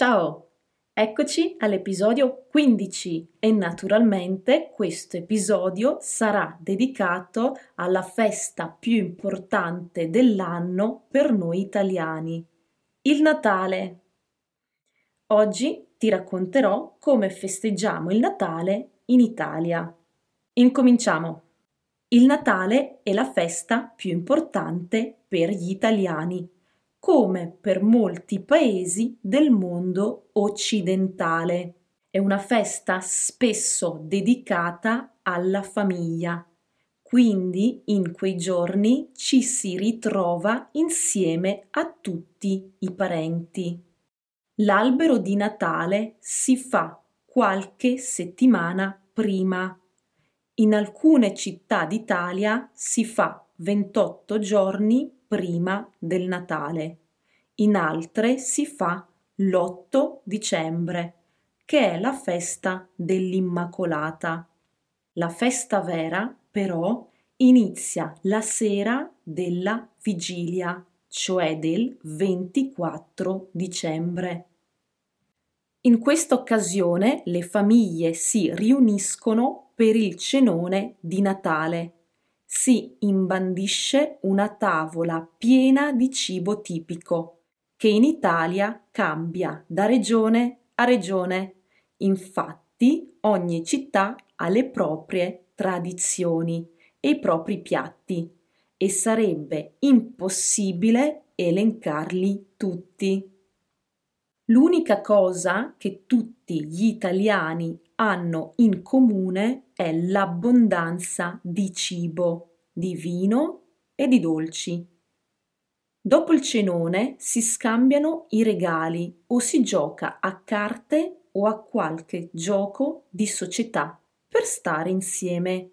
Ciao, eccoci all'episodio 15 e naturalmente questo episodio sarà dedicato alla festa più importante dell'anno per noi italiani, il Natale. Oggi ti racconterò come festeggiamo il Natale in Italia. Incominciamo. Il Natale è la festa più importante per gli italiani come per molti paesi del mondo occidentale. È una festa spesso dedicata alla famiglia, quindi in quei giorni ci si ritrova insieme a tutti i parenti. L'albero di Natale si fa qualche settimana prima. In alcune città d'Italia si fa 28 giorni prima del Natale, in altre si fa l'8 dicembre, che è la festa dell'Immacolata. La festa vera, però, inizia la sera della vigilia, cioè del 24 dicembre. In questa occasione le famiglie si riuniscono per il cenone di Natale si imbandisce una tavola piena di cibo tipico, che in Italia cambia da regione a regione. Infatti ogni città ha le proprie tradizioni e i propri piatti e sarebbe impossibile elencarli tutti. L'unica cosa che tutti gli italiani hanno in comune è l'abbondanza di cibo, di vino e di dolci. Dopo il cenone si scambiano i regali o si gioca a carte o a qualche gioco di società per stare insieme.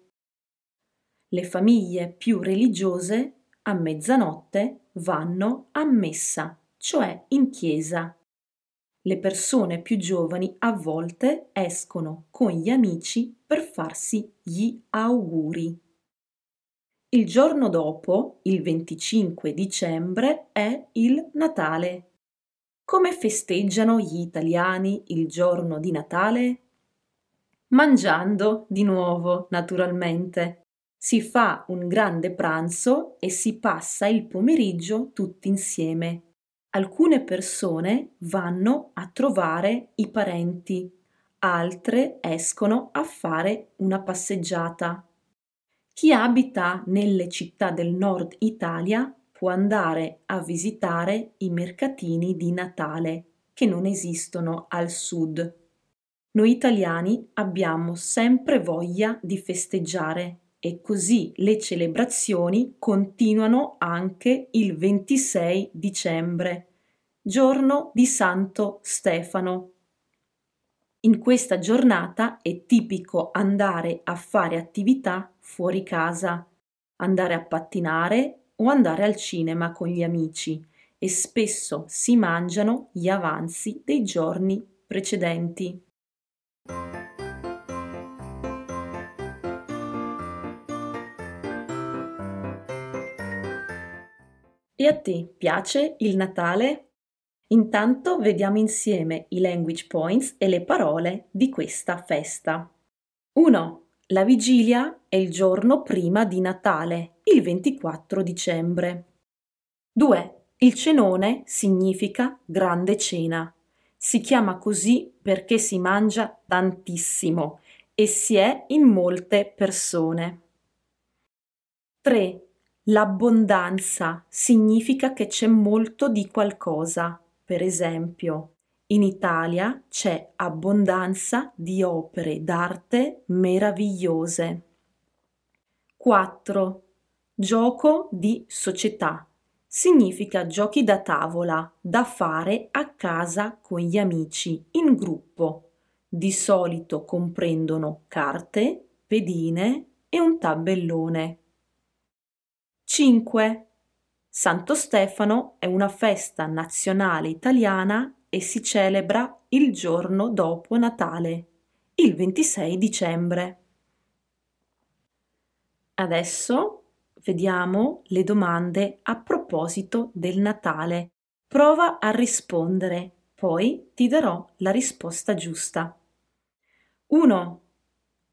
Le famiglie più religiose a mezzanotte vanno a messa, cioè in chiesa le persone più giovani a volte escono con gli amici per farsi gli auguri. Il giorno dopo, il 25 dicembre, è il Natale. Come festeggiano gli italiani il giorno di Natale? Mangiando di nuovo, naturalmente. Si fa un grande pranzo e si passa il pomeriggio tutti insieme alcune persone vanno a trovare i parenti, altre escono a fare una passeggiata. Chi abita nelle città del nord Italia può andare a visitare i mercatini di Natale che non esistono al sud. Noi italiani abbiamo sempre voglia di festeggiare e così le celebrazioni continuano anche il 26 dicembre, giorno di Santo Stefano. In questa giornata è tipico andare a fare attività fuori casa, andare a pattinare o andare al cinema con gli amici e spesso si mangiano gli avanzi dei giorni precedenti. E a te piace il Natale? Intanto vediamo insieme i language points e le parole di questa festa. 1. La vigilia è il giorno prima di Natale, il 24 dicembre. 2. Il cenone significa grande cena. Si chiama così perché si mangia tantissimo e si è in molte persone. 3. L'abbondanza significa che c'è molto di qualcosa. Per esempio, in Italia c'è abbondanza di opere d'arte meravigliose. 4. Gioco di società significa giochi da tavola da fare a casa con gli amici in gruppo. Di solito comprendono carte, pedine e un tabellone. 5. Santo Stefano è una festa nazionale italiana e si celebra il giorno dopo Natale, il 26 dicembre. Adesso vediamo le domande a proposito del Natale. Prova a rispondere, poi ti darò la risposta giusta. 1.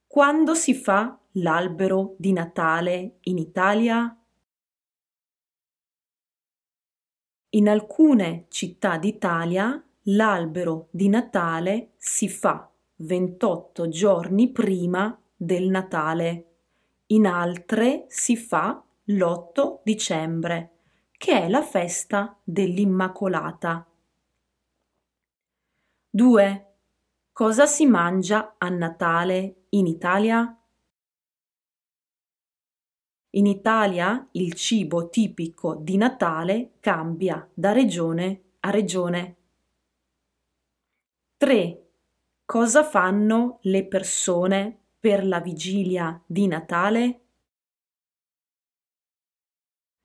Quando si fa l'albero di Natale in Italia? In alcune città d'Italia l'albero di Natale si fa 28 giorni prima del Natale in altre si fa l'8 dicembre, che è la festa dell'Immacolata. 2. Cosa si mangia a Natale in Italia? In Italia il cibo tipico di Natale cambia da regione a regione. 3. Cosa fanno le persone per la vigilia di Natale?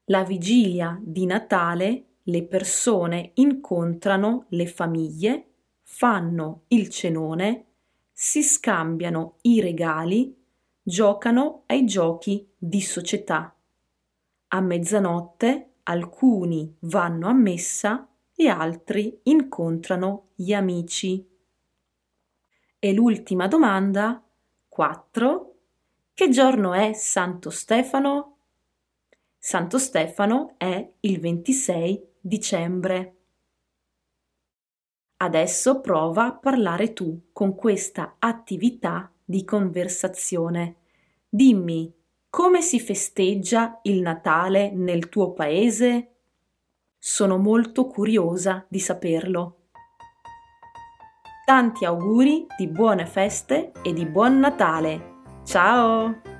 La vigilia di Natale le persone incontrano le famiglie, fanno il cenone, si scambiano i regali, giocano ai giochi di società. A mezzanotte alcuni vanno a messa e altri incontrano gli amici. E l'ultima domanda 4. Che giorno è Santo Stefano? Santo Stefano è il 26 dicembre. Adesso prova a parlare tu con questa attività di conversazione. Dimmi, come si festeggia il Natale nel tuo paese? Sono molto curiosa di saperlo. Tanti auguri di buone feste e di buon Natale! Ciao!